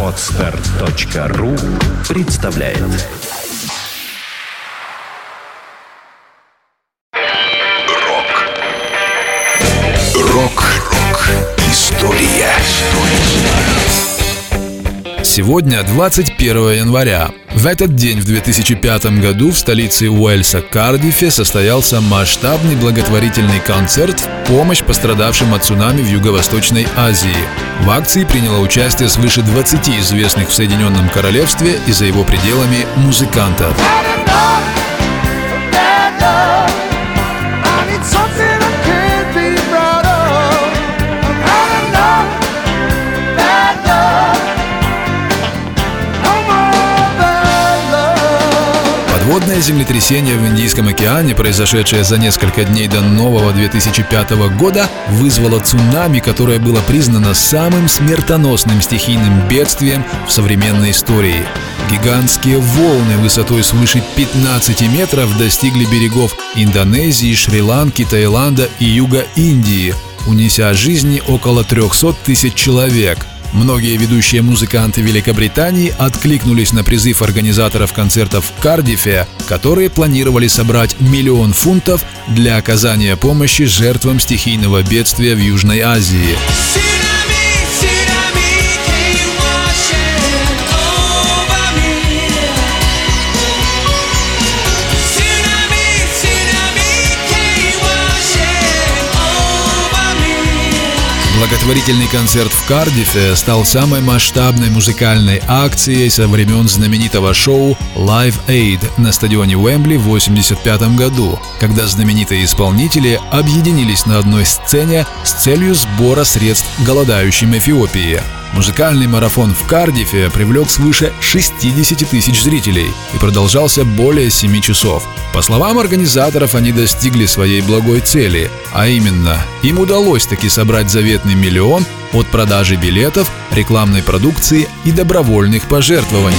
Отстар.ру представляет. Рок. Рок-рок История Сегодня 21 января. В этот день, в 2005 году, в столице Уэльса Кардифе состоялся масштабный благотворительный концерт в помощь пострадавшим от цунами в Юго-Восточной Азии. В акции приняло участие свыше 20 известных в Соединенном Королевстве и за его пределами музыкантов. Подводное землетрясение в Индийском океане, произошедшее за несколько дней до нового 2005 года, вызвало цунами, которое было признано самым смертоносным стихийным бедствием в современной истории. Гигантские волны высотой свыше 15 метров достигли берегов Индонезии, Шри-Ланки, Таиланда и юга Индии, унеся жизни около 300 тысяч человек – Многие ведущие музыканты Великобритании откликнулись на призыв организаторов концертов в Кардифе, которые планировали собрать миллион фунтов для оказания помощи жертвам стихийного бедствия в Южной Азии. Благотворительный концерт в Кардифе стал самой масштабной музыкальной акцией со времен знаменитого шоу Live Aid на стадионе Уэмбли в 1985 году, когда знаменитые исполнители объединились на одной сцене с целью сбора средств голодающим Эфиопии. Музыкальный марафон в Кардифе привлек свыше 60 тысяч зрителей и продолжался более 7 часов. По словам организаторов, они достигли своей благой цели, а именно, им удалось таки собрать заветный миллион от продажи билетов, рекламной продукции и добровольных пожертвований.